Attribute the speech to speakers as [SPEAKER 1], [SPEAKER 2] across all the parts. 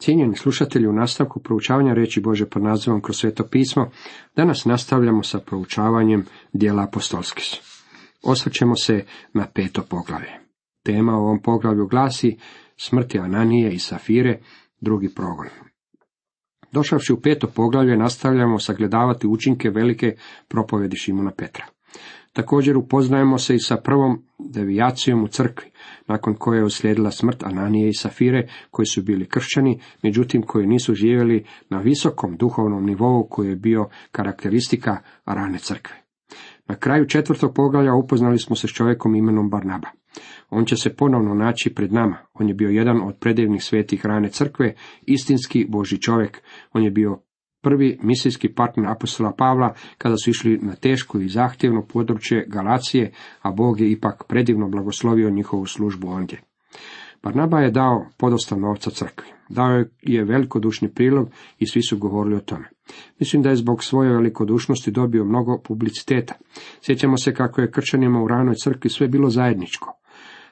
[SPEAKER 1] Cijenjeni slušatelji, u nastavku proučavanja reći Bože pod nazivom kroz sveto pismo, danas nastavljamo sa proučavanjem dijela apostolskih. Osvrćemo se na peto poglavlje. Tema u ovom poglavlju glasi smrti Ananije i Safire, drugi progon. Došavši u peto poglavlje, nastavljamo sagledavati učinke velike propovedi Šimuna Petra. Također upoznajemo se i sa prvom devijacijom u crkvi, nakon koje je uslijedila smrt Ananije i Safire, koji su bili kršćani, međutim koji nisu živjeli na visokom duhovnom nivou koji je bio karakteristika rane crkve. Na kraju četvrtog poglavlja upoznali smo se s čovjekom imenom Barnaba. On će se ponovno naći pred nama. On je bio jedan od predivnih svetih rane crkve, istinski Boži čovjek. On je bio prvi misijski partner apostola Pavla kada su išli na teško i zahtjevno područje Galacije, a Bog je ipak predivno blagoslovio njihovu službu ondje. Barnaba je dao podosta novca crkvi. Dao je velikodušni prilog i svi su govorili o tome. Mislim da je zbog svoje velikodušnosti dobio mnogo publiciteta. Sjećamo se kako je kršćanima u ranoj crkvi sve bilo zajedničko.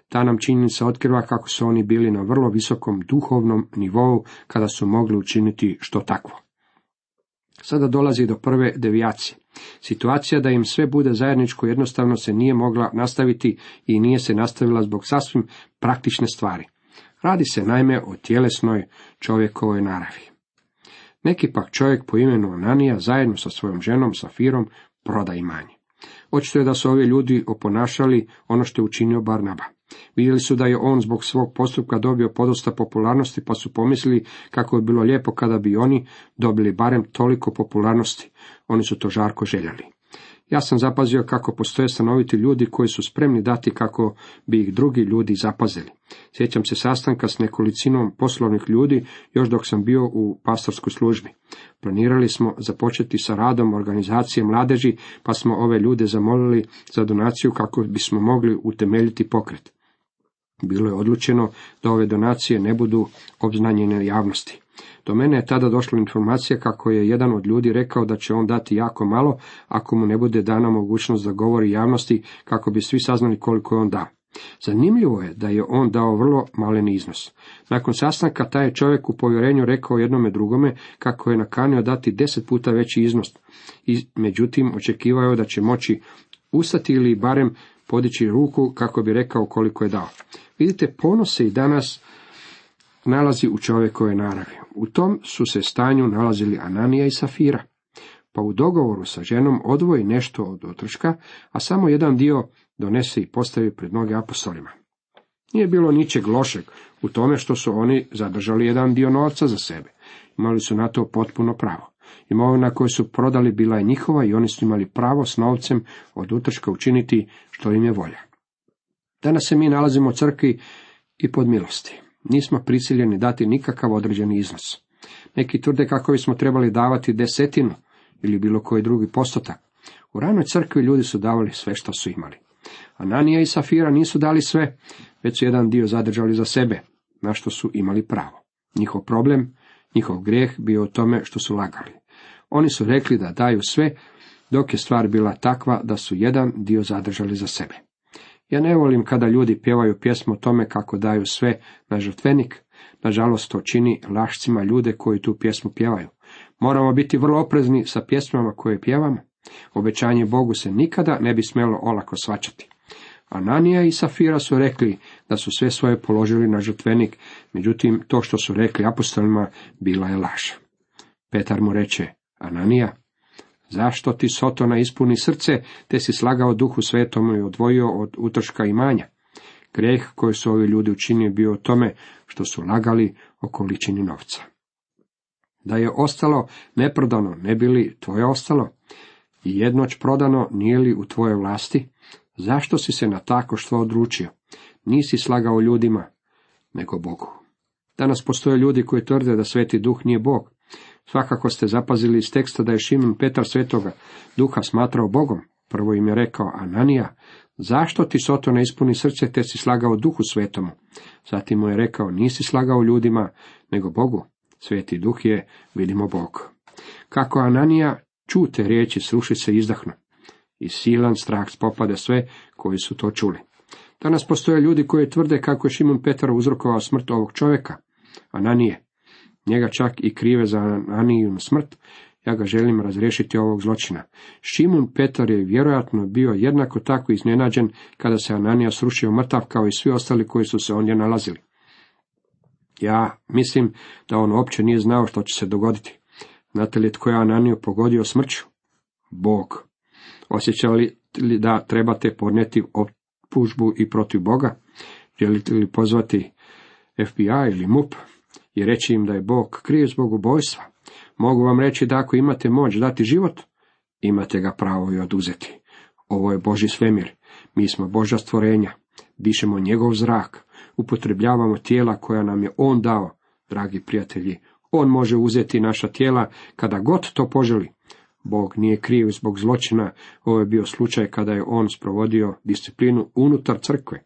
[SPEAKER 1] Ta nam činjenica otkriva kako su oni bili na vrlo visokom duhovnom nivou kada su mogli učiniti što takvo. Sada dolazi do prve devijacije. Situacija da im sve bude zajedničko jednostavno se nije mogla nastaviti i nije se nastavila zbog sasvim praktične stvari. Radi se naime o tjelesnoj čovjekovoj naravi. Neki pak čovjek po imenu Ananija zajedno sa svojom ženom Safirom proda imanje. Očito je da su ovi ljudi oponašali ono što je učinio Barnaba. Vidjeli su da je on zbog svog postupka dobio podosta popularnosti, pa su pomislili kako je bilo lijepo kada bi oni dobili barem toliko popularnosti. Oni su to žarko željeli. Ja sam zapazio kako postoje stanoviti ljudi koji su spremni dati kako bi ih drugi ljudi zapazili. Sjećam se sastanka s nekolicinom poslovnih ljudi još dok sam bio u pastorskoj službi. Planirali smo započeti sa radom organizacije mladeži, pa smo ove ljude zamolili za donaciju kako bismo mogli utemeljiti pokret. Bilo je odlučeno da ove donacije ne budu obznanjene javnosti. Do mene je tada došla informacija kako je jedan od ljudi rekao da će on dati jako malo ako mu ne bude dana mogućnost da govori javnosti kako bi svi saznali koliko je on dao. Zanimljivo je da je on dao vrlo malen iznos. Nakon sastanka taj je čovjek u povjerenju rekao jednome drugome kako je nakanio dati deset puta veći iznos i međutim očekivao da će moći ustati ili barem podići ruku kako bi rekao koliko je dao. Vidite, ponos se i danas nalazi u čovjekove naravi. U tom su se stanju nalazili Ananija i Safira. Pa u dogovoru sa ženom odvoji nešto od otrška, a samo jedan dio donese i postavi pred noge apostolima. Nije bilo ničeg lošeg u tome što su oni zadržali jedan dio novca za sebe. Imali su na to potpuno pravo. Imovina koju su prodali bila je njihova i oni su imali pravo s novcem od utrška učiniti što im je volja. Danas se mi nalazimo u crkvi i pod milosti. Nismo prisiljeni dati nikakav određeni iznos. Neki tvrde kako bismo trebali davati desetinu ili bilo koji drugi postotak. U ranoj crkvi ljudi su davali sve što su imali. Ananija i Safira nisu dali sve, već su jedan dio zadržali za sebe, na što su imali pravo. Njihov problem, njihov grijeh bio u tome što su lagali. Oni su rekli da daju sve, dok je stvar bila takva da su jedan dio zadržali za sebe. Ja ne volim kada ljudi pjevaju pjesmu o tome kako daju sve na žrtvenik. Nažalost, to čini lašcima ljude koji tu pjesmu pjevaju. Moramo biti vrlo oprezni sa pjesmama koje pjevamo. Obećanje Bogu se nikada ne bi smjelo olako svačati. Ananija i Safira su rekli da su sve svoje položili na žrtvenik, međutim to što su rekli apostolima bila je laž. Petar mu reče, Ananija, Zašto ti Sotona ispuni srce, te si slagao duhu svetom i odvojio od utrška imanja? Greh koji su ovi ljudi učinili bio u tome što su lagali o količini novca. Da je ostalo neprodano, ne bi li tvoje ostalo? I jednoć prodano, nije li u tvoje vlasti? Zašto si se na tako što odručio? Nisi slagao ljudima, nego Bogu. Danas postoje ljudi koji tvrde da sveti duh nije Bog, Svakako ste zapazili iz teksta da je Šimun Petar svetoga duha smatrao Bogom. Prvo im je rekao Ananija, zašto ti soto ne ispuni srce te si slagao duhu svetomu? Zatim mu je rekao, nisi slagao ljudima, nego Bogu. Sveti duh je, vidimo Bog. Kako Ananija čute riječi, sruši se izdahnu. I silan strah spopade sve koji su to čuli. Danas postoje ljudi koji tvrde kako je Šimun Petar uzrokovao smrt ovog čovjeka. Ananije, njega čak i krive za Ananijinu smrt, ja ga želim razriješiti ovog zločina. Šimun Petar je vjerojatno bio jednako tako iznenađen kada se Ananija srušio mrtav kao i svi ostali koji su se ondje nalazili. Ja mislim da on uopće nije znao što će se dogoditi. Znate li tko je Ananiju pogodio smrću? Bog. Osjećali li da trebate podnijeti optužbu i protiv Boga? Želite li pozvati FBI ili MUP i reći im da je Bog kriv zbog ubojstva? Mogu vam reći da ako imate moć dati život, imate ga pravo i oduzeti. Ovo je Boži svemir. Mi smo Božja stvorenja. Dišemo njegov zrak. Upotrebljavamo tijela koja nam je On dao. Dragi prijatelji, On može uzeti naša tijela kada god to poželi. Bog nije kriv zbog zločina, ovo je bio slučaj kada je on sprovodio disciplinu unutar crkve.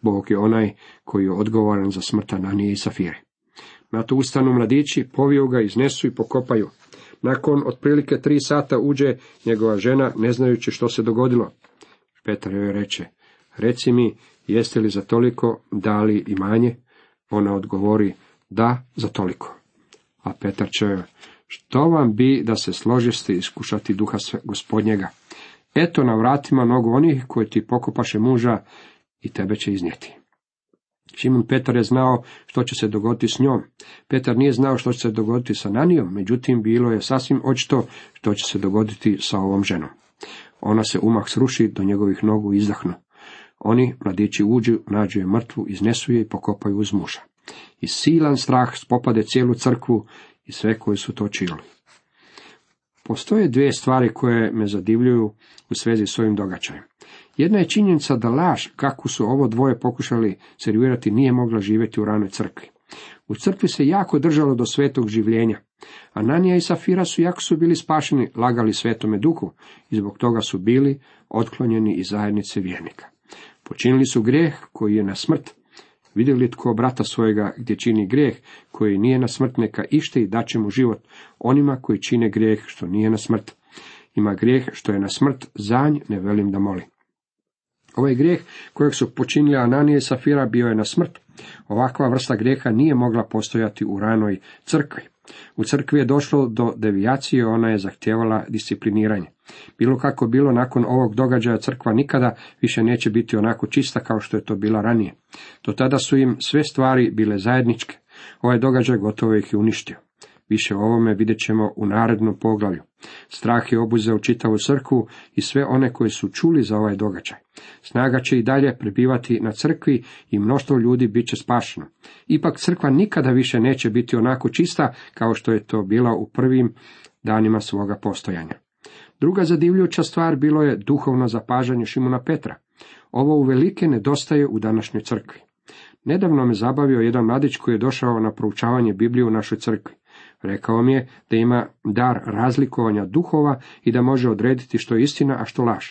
[SPEAKER 1] Bog je onaj koji je odgovoran za smrt Ananije i Safire. Na to ustanu mladići, poviju ga, iznesu i pokopaju. Nakon otprilike tri sata uđe njegova žena, ne znajući što se dogodilo. Petar joj reče, reci mi, jeste li za toliko dali imanje? Ona odgovori, da, za toliko. A Petar će što vam bi da se složiste iskušati duha gospodnjega? Eto na vratima nogu onih koji ti pokopaše muža i tebe će iznijeti. Šimun Petar je znao što će se dogoditi s njom. Petar nije znao što će se dogoditi sa Nanijom, međutim bilo je sasvim očito što će se dogoditi sa ovom ženom. Ona se umah sruši do njegovih nogu i izdahnu. Oni, mladići, uđu, nađu je mrtvu, iznesu je i pokopaju uz muža. I silan strah spopade cijelu crkvu i sve koji su to činili. Postoje dvije stvari koje me zadivljuju u svezi s ovim događajem. Jedna je činjenica da laž, kako su ovo dvoje pokušali servirati, nije mogla živjeti u ranoj crkvi. U crkvi se jako držalo do svetog življenja. Ananija i Safira su, jako su bili spašeni, lagali svetome duhu i zbog toga su bili otklonjeni iz zajednice vjernika. Počinili su grijeh koji je na smrt, Vidjeli tko brata svojega gdje čini grijeh, koji nije na smrt, neka ište i daće mu život onima koji čine grijeh što nije na smrt. Ima grijeh što je na smrt, zanj ne velim da moli. Ovaj grijeh kojeg su počinili Ananije i Safira bio je na smrt. Ovakva vrsta grijeha nije mogla postojati u ranoj crkvi. U crkvi je došlo do devijacije, ona je zahtijevala discipliniranje. Bilo kako bilo, nakon ovog događaja crkva nikada više neće biti onako čista kao što je to bila ranije. Do tada su im sve stvari bile zajedničke. Ovaj događaj gotovo ih je uništio. Više o ovome vidjet ćemo u narednom poglavlju. Strah je obuzeo čitavu crkvu i sve one koji su čuli za ovaj događaj. Snaga će i dalje prebivati na crkvi i mnoštvo ljudi bit će spašeno. Ipak crkva nikada više neće biti onako čista kao što je to bila u prvim danima svoga postojanja. Druga zadivljujuća stvar bilo je duhovno zapažanje Šimuna Petra. Ovo uvelike nedostaje u današnjoj crkvi. Nedavno me zabavio jedan mladić koji je došao na proučavanje Biblije u našoj crkvi. Rekao mi je da ima dar razlikovanja duhova i da može odrediti što je istina, a što laž.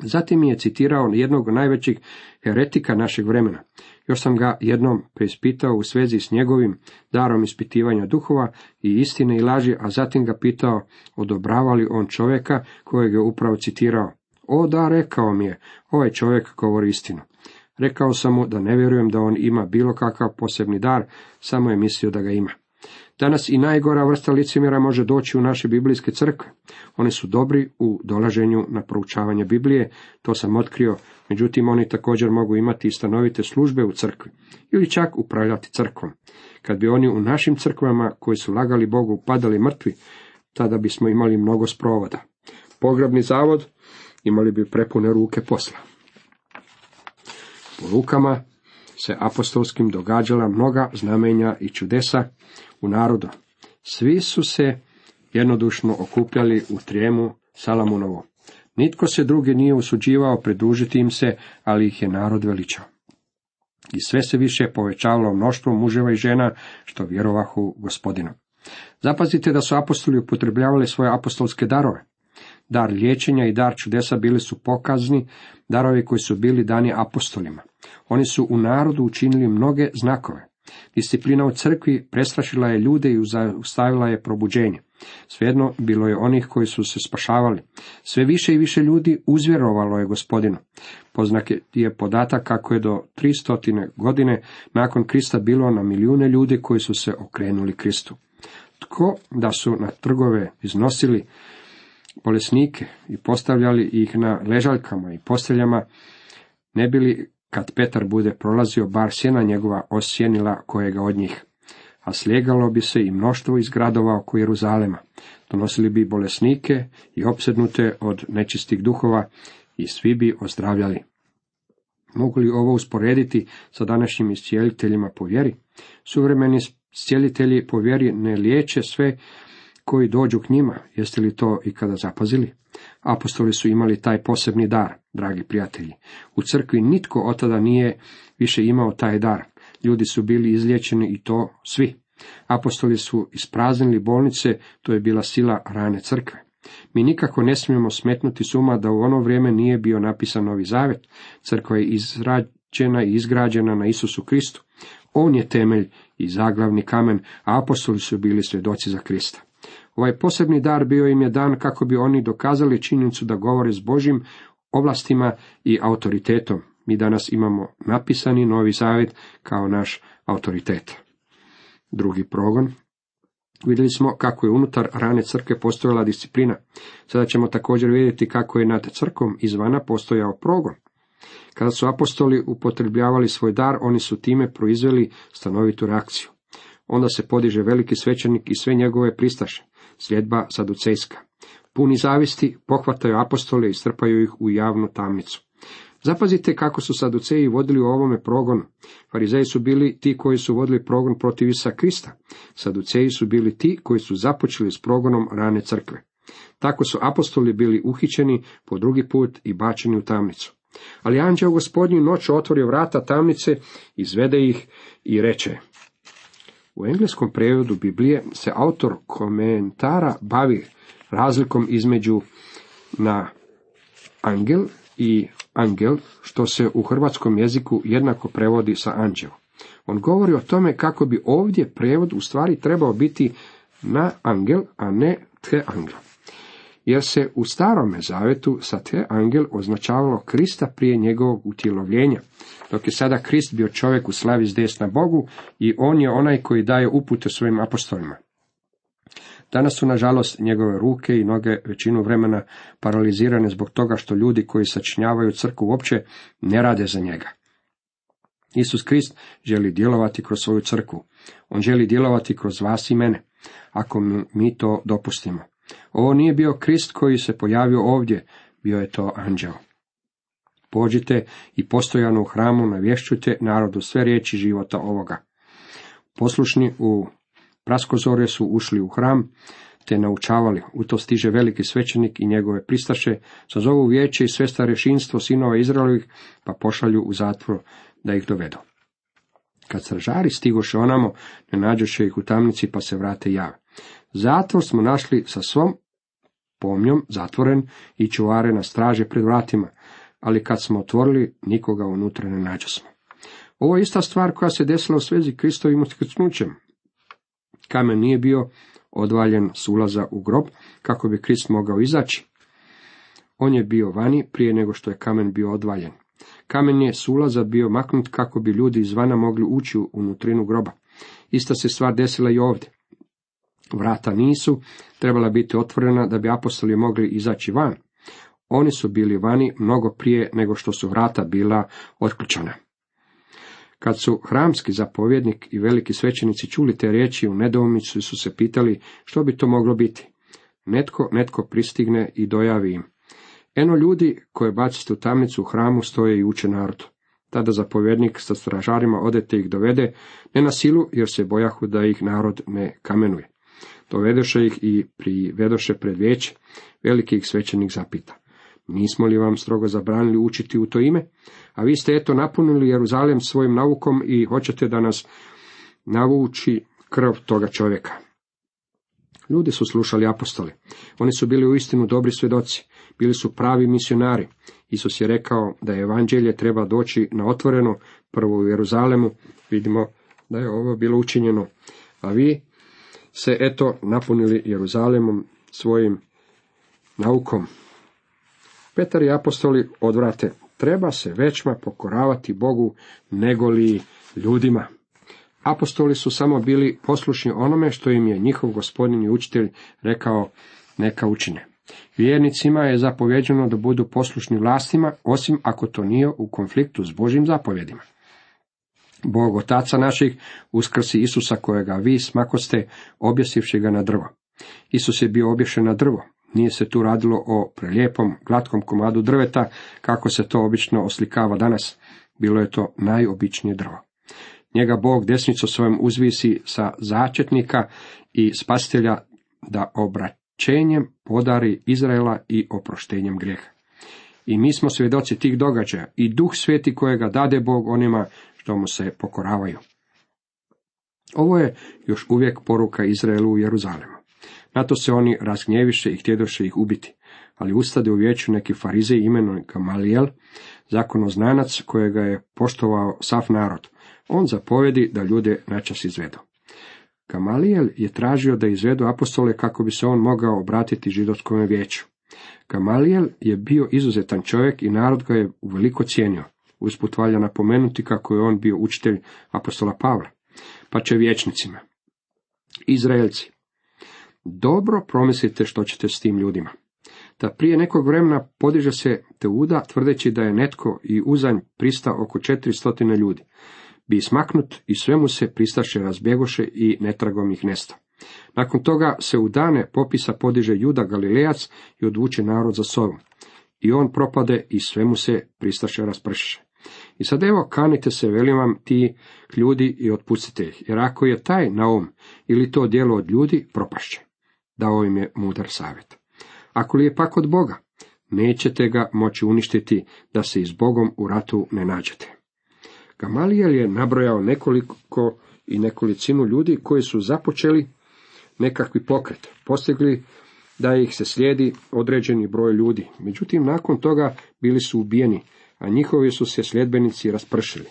[SPEAKER 1] Zatim mi je citirao jednog najvećih heretika našeg vremena. Još sam ga jednom preispitao u svezi s njegovim darom ispitivanja duhova i istine i laži, a zatim ga pitao odobrava li on čovjeka kojeg je upravo citirao. O da, rekao mi je, ovaj čovjek govori istinu. Rekao sam mu da ne vjerujem da on ima bilo kakav posebni dar, samo je mislio da ga ima. Danas i najgora vrsta licemjera može doći u naše biblijske crkve. Oni su dobri u dolaženju na proučavanje Biblije, to sam otkrio, međutim oni također mogu imati i stanovite službe u crkvi, ili čak upravljati crkvom. Kad bi oni u našim crkvama koji su lagali Bogu padali mrtvi, tada bismo imali mnogo sprovoda. Pogrebni zavod imali bi prepune ruke posla. Po lukama se apostolskim događala mnoga znamenja i čudesa u narodu. Svi su se jednodušno okupljali u trijemu Salamunovo. Nitko se drugi nije usuđivao pridružiti im se, ali ih je narod veličao. I sve se više povećavalo mnoštvo muževa i žena, što vjerovahu gospodinu. Zapazite da su apostoli upotrebljavali svoje apostolske darove. Dar liječenja i dar čudesa bili su pokazni darovi koji su bili dani apostolima. Oni su u narodu učinili mnoge znakove. Disciplina u crkvi prestrašila je ljude i zaustavila je probuđenje. Svejedno bilo je onih koji su se spašavali. Sve više i više ljudi uzvjerovalo je gospodinu. Poznak je podatak kako je do 300. godine nakon Krista bilo na milijune ljudi koji su se okrenuli Kristu. Tko da su na trgove iznosili bolesnike i postavljali ih na ležaljkama i posteljama, ne bili kad Petar bude prolazio, bar sjena njegova osjenila kojega od njih. A slijegalo bi se i mnoštvo iz gradova oko Jeruzalema. Donosili bi bolesnike i opsednute od nečistih duhova i svi bi ozdravljali. Mogu li ovo usporediti sa današnjim iscijeliteljima po vjeri? Suvremeni iscijelitelji po vjeri ne liječe sve koji dođu k njima. Jeste li to ikada zapazili? Apostoli su imali taj posebni dar, dragi prijatelji. U crkvi nitko od tada nije više imao taj dar. Ljudi su bili izliječeni i to svi. Apostoli su ispraznili bolnice, to je bila sila rane crkve. Mi nikako ne smijemo smetnuti suma da u ono vrijeme nije bio napisan novi zavet. Crkva je izrađena i izgrađena na Isusu Kristu. On je temelj i zaglavni kamen, a apostoli su bili svjedoci za Krista. Ovaj posebni dar bio im je dan kako bi oni dokazali činjenicu da govore s Božim ovlastima i autoritetom. Mi danas imamo napisani novi zavjet kao naš autoritet. Drugi progon. Vidjeli smo kako je unutar rane crkve postojala disciplina. Sada ćemo također vidjeti kako je nad crkom izvana postojao progon. Kada su apostoli upotrebljavali svoj dar, oni su time proizveli stanovitu reakciju. Onda se podiže veliki svećenik i sve njegove pristaše sljedba saducejska. Puni zavisti pohvataju apostole i strpaju ih u javnu tamnicu. Zapazite kako su saduceji vodili u ovome progonu. Farizeji su bili ti koji su vodili progon protiv Isa Krista. Saduceji su bili ti koji su započeli s progonom rane crkve. Tako su apostoli bili uhićeni po drugi put i bačeni u tamnicu. Ali anđeo gospodnju noć otvorio vrata tamnice, izvede ih i reče, u engleskom prevodu Biblije se autor komentara bavi razlikom između na angel i angel, što se u hrvatskom jeziku jednako prevodi sa anđel. On govori o tome kako bi ovdje prevod u stvari trebao biti na angel, a ne te angel jer se u starome zavetu sa te angel označavalo Krista prije njegovog utjelovljenja, dok je sada Krist bio čovjek u slavi s desna Bogu i on je onaj koji daje upute svojim apostolima. Danas su, nažalost, njegove ruke i noge većinu vremena paralizirane zbog toga što ljudi koji sačinjavaju crku uopće ne rade za njega. Isus Krist želi djelovati kroz svoju crkvu. On želi djelovati kroz vas i mene, ako mi to dopustimo. Ovo nije bio Krist koji se pojavio ovdje, bio je to anđeo. Pođite i postojano u hramu navješćujte narodu sve riječi života ovoga. Poslušni u praskozore su ušli u hram, te naučavali. U to stiže veliki svećenik i njegove pristaše, sazovu vijeće i sve starešinstvo sinova Izraelovih, pa pošalju u zatvor da ih dovedu. Kad stražari stigoše onamo, ne nađoše ih u tamnici, pa se vrate jave. Zatvor smo našli sa svom pomnjom zatvoren i čuvare na straže pred vratima, ali kad smo otvorili, nikoga unutra ne nađosmo. Ovo je ista stvar koja se desila u svezi Kristovim uskrcnućem. Kamen nije bio odvaljen s ulaza u grob, kako bi Krist mogao izaći. On je bio vani prije nego što je kamen bio odvaljen. Kamen je s ulaza bio maknut kako bi ljudi izvana mogli ući u unutrinu groba. Ista se stvar desila i ovdje. Vrata nisu trebala biti otvorena da bi apostoli mogli izaći van. Oni su bili vani mnogo prije nego što su vrata bila otključana. Kad su hramski zapovjednik i veliki svećenici čuli te riječi u nedoumicu su se pitali što bi to moglo biti. Netko, netko pristigne i dojavi im. Eno ljudi koje bacite u tamnicu u hramu stoje i uče narodu. Tada zapovjednik sa stražarima odete ih dovede, ne na silu, jer se bojahu da ih narod ne kamenuje. Dovedoše ih i privedoše pred vijeće, veliki ih zapita. Nismo li vam strogo zabranili učiti u to ime? A vi ste eto napunili Jeruzalem svojim naukom i hoćete da nas navuči krv toga čovjeka. Ljudi su slušali apostole. Oni su bili uistinu dobri svjedoci. Bili su pravi misionari. Isus je rekao da je evanđelje treba doći na otvoreno, prvo u Jeruzalemu. Vidimo da je ovo bilo učinjeno. A vi se eto napunili Jeruzalemom svojim naukom. Petar i apostoli odvrate, treba se većma pokoravati Bogu nego li ljudima. Apostoli su samo bili poslušni onome što im je njihov gospodin i učitelj rekao neka učine. Vjernicima je zapovjeđeno da budu poslušni vlastima, osim ako to nije u konfliktu s Božim zapovjedima. Bog otaca naših uskrsi Isusa kojega vi smakoste objesivši ga na drvo. Isus je bio obješen na drvo. Nije se tu radilo o prelijepom, glatkom komadu drveta, kako se to obično oslikava danas. Bilo je to najobičnije drvo. Njega Bog desnico svojom uzvisi sa začetnika i spastelja da obraćenjem podari Izraela i oproštenjem grijeha. I mi smo svjedoci tih događaja i duh sveti kojega dade Bog onima što mu se pokoravaju. Ovo je još uvijek poruka Izraelu u Jeruzalemu. Na to se oni razgnjeviše i htjedoše ih ubiti, ali ustade u vijeću neki farizej imenom Gamalijel, zakonoznanac kojega je poštovao sav narod. On zapovedi da ljude načas izvedu. Gamalijel je tražio da izvedu apostole kako bi se on mogao obratiti židovskom vijeću. Gamalijel je bio izuzetan čovjek i narod ga je uveliko cijenio. Usput valja napomenuti kako je on bio učitelj apostola Pavla. Pa će vječnicima. Izraelci, dobro promislite što ćete s tim ljudima. Da prije nekog vremena podiže se Teuda tvrdeći da je netko i uzanj prista oko četiri stotine ljudi. Bi smaknut i svemu se pristaše razbjegoše i netragom ih nesta. Nakon toga se u dane popisa podiže Juda Galilejac i odvuče narod za sobom. I on propade i svemu se pristaše raspršiše. I sad evo kanite se, velim vam, ti ljudi i otpustite ih, jer ako je taj naum ili to djelo od ljudi, propašće. Dao im je mudar savjet. Ako li je pak od Boga, nećete ga moći uništiti da se i s Bogom u ratu ne nađete. Gamalijel je nabrojao nekoliko i nekolicinu ljudi koji su započeli nekakvi pokret, postigli da ih se slijedi određeni broj ljudi. Međutim, nakon toga bili su ubijeni, a njihovi su se sljedbenici raspršili.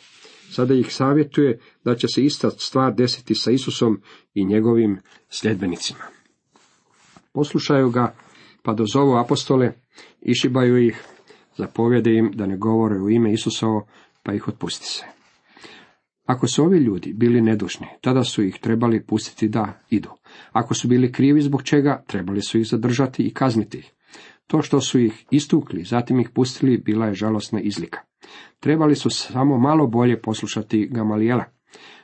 [SPEAKER 1] Sada ih savjetuje da će se ista stvar desiti sa Isusom i njegovim sljedbenicima. Poslušaju ga, pa dozovu apostole, išibaju ih, zapovjede im da ne govore u ime Isusovo, pa ih otpusti se. Ako su ovi ljudi bili nedušni, tada su ih trebali pustiti da idu. Ako su bili krivi zbog čega, trebali su ih zadržati i kazniti ih. To što su ih istukli, zatim ih pustili, bila je žalosna izlika. Trebali su samo malo bolje poslušati Gamalijela.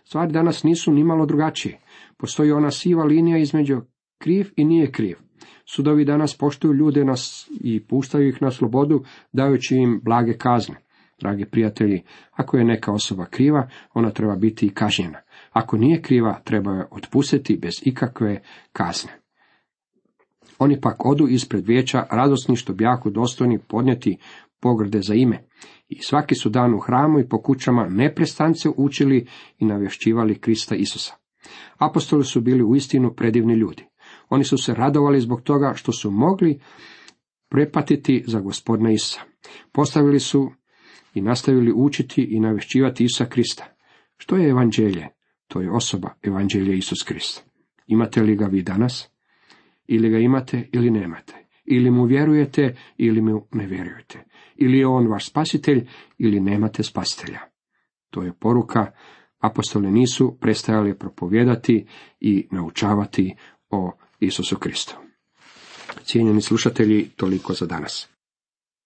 [SPEAKER 1] Stvari danas nisu ni malo drugačije. Postoji ona siva linija između kriv i nije kriv. Sudovi danas poštuju ljude nas i puštaju ih na slobodu, dajući im blage kazne. Dragi prijatelji, ako je neka osoba kriva, ona treba biti i kažnjena. Ako nije kriva, treba je otpustiti bez ikakve kazne. Oni pak odu ispred vijeća, radosni što bi jako dostojni podnijeti pogrde za ime. I svaki su dan u hramu i po kućama neprestance učili i navješćivali Krista Isusa. Apostoli su bili uistinu predivni ljudi. Oni su se radovali zbog toga što su mogli prepatiti za gospodina Isusa. Postavili su i nastavili učiti i navješćivati Isusa Krista. Što je evanđelje? To je osoba evanđelje Isus Krist. Imate li ga vi danas? Ili ga imate ili nemate. Ili mu vjerujete ili mu ne vjerujete. Ili je on vaš spasitelj ili nemate spasitelja. To je poruka. Apostoli nisu prestajali propovijedati i naučavati o Isusu Kristu. Cijenjeni slušatelji, toliko za danas.